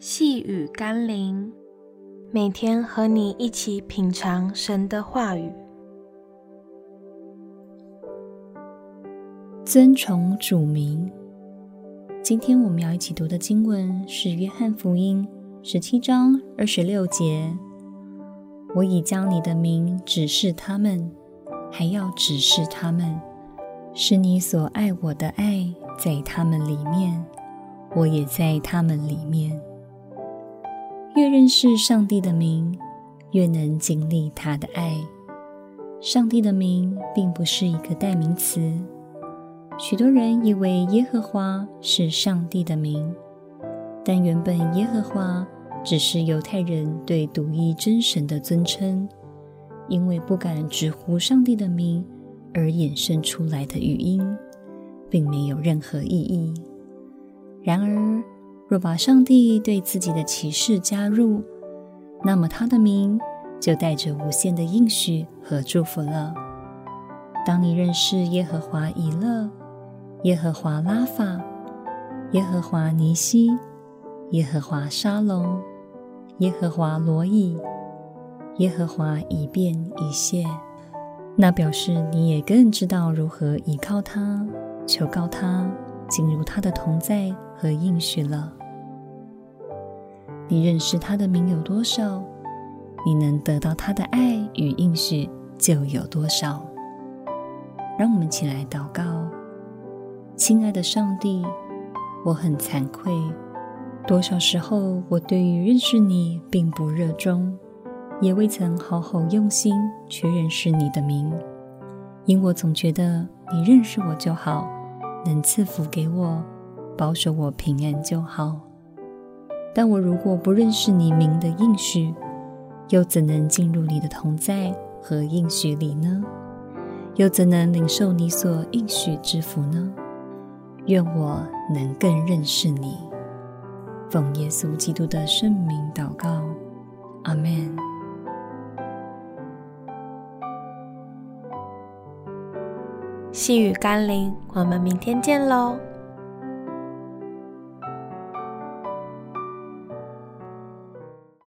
细雨甘霖，每天和你一起品尝神的话语，尊崇主名。今天我们要一起读的经文是《约翰福音》十七章二十六节：“我已将你的名指示他们，还要指示他们，是你所爱我的爱在他们里面。”我也在他们里面。越认识上帝的名，越能经历他的爱。上帝的名并不是一个代名词。许多人以为耶和华是上帝的名，但原本耶和华只是犹太人对独一真神的尊称，因为不敢直呼上帝的名而衍生出来的语音，并没有任何意义。然而，若把上帝对自己的启示加入，那么他的名就带着无限的应许和祝福了。当你认识耶和华以勒、耶和华拉法、耶和华尼西、耶和华沙龙、耶和华罗以、耶和华以便以谢，那表示你也更知道如何依靠他、求告他、进入他的同在。和应许了。你认识他的名有多少，你能得到他的爱与应许就有多少。让我们起来祷告，亲爱的上帝，我很惭愧，多少时候我对于认识你并不热衷，也未曾好好用心去认识你的名，因我总觉得你认识我就好，能赐福给我。保守我平安就好。但我如果不认识你名的应许，又怎能进入你的同在和应许里呢？又怎能领受你所应许之福呢？愿我能更认识你。奉耶稣基督的圣名祷告，阿们。细雨甘霖，我们明天见喽。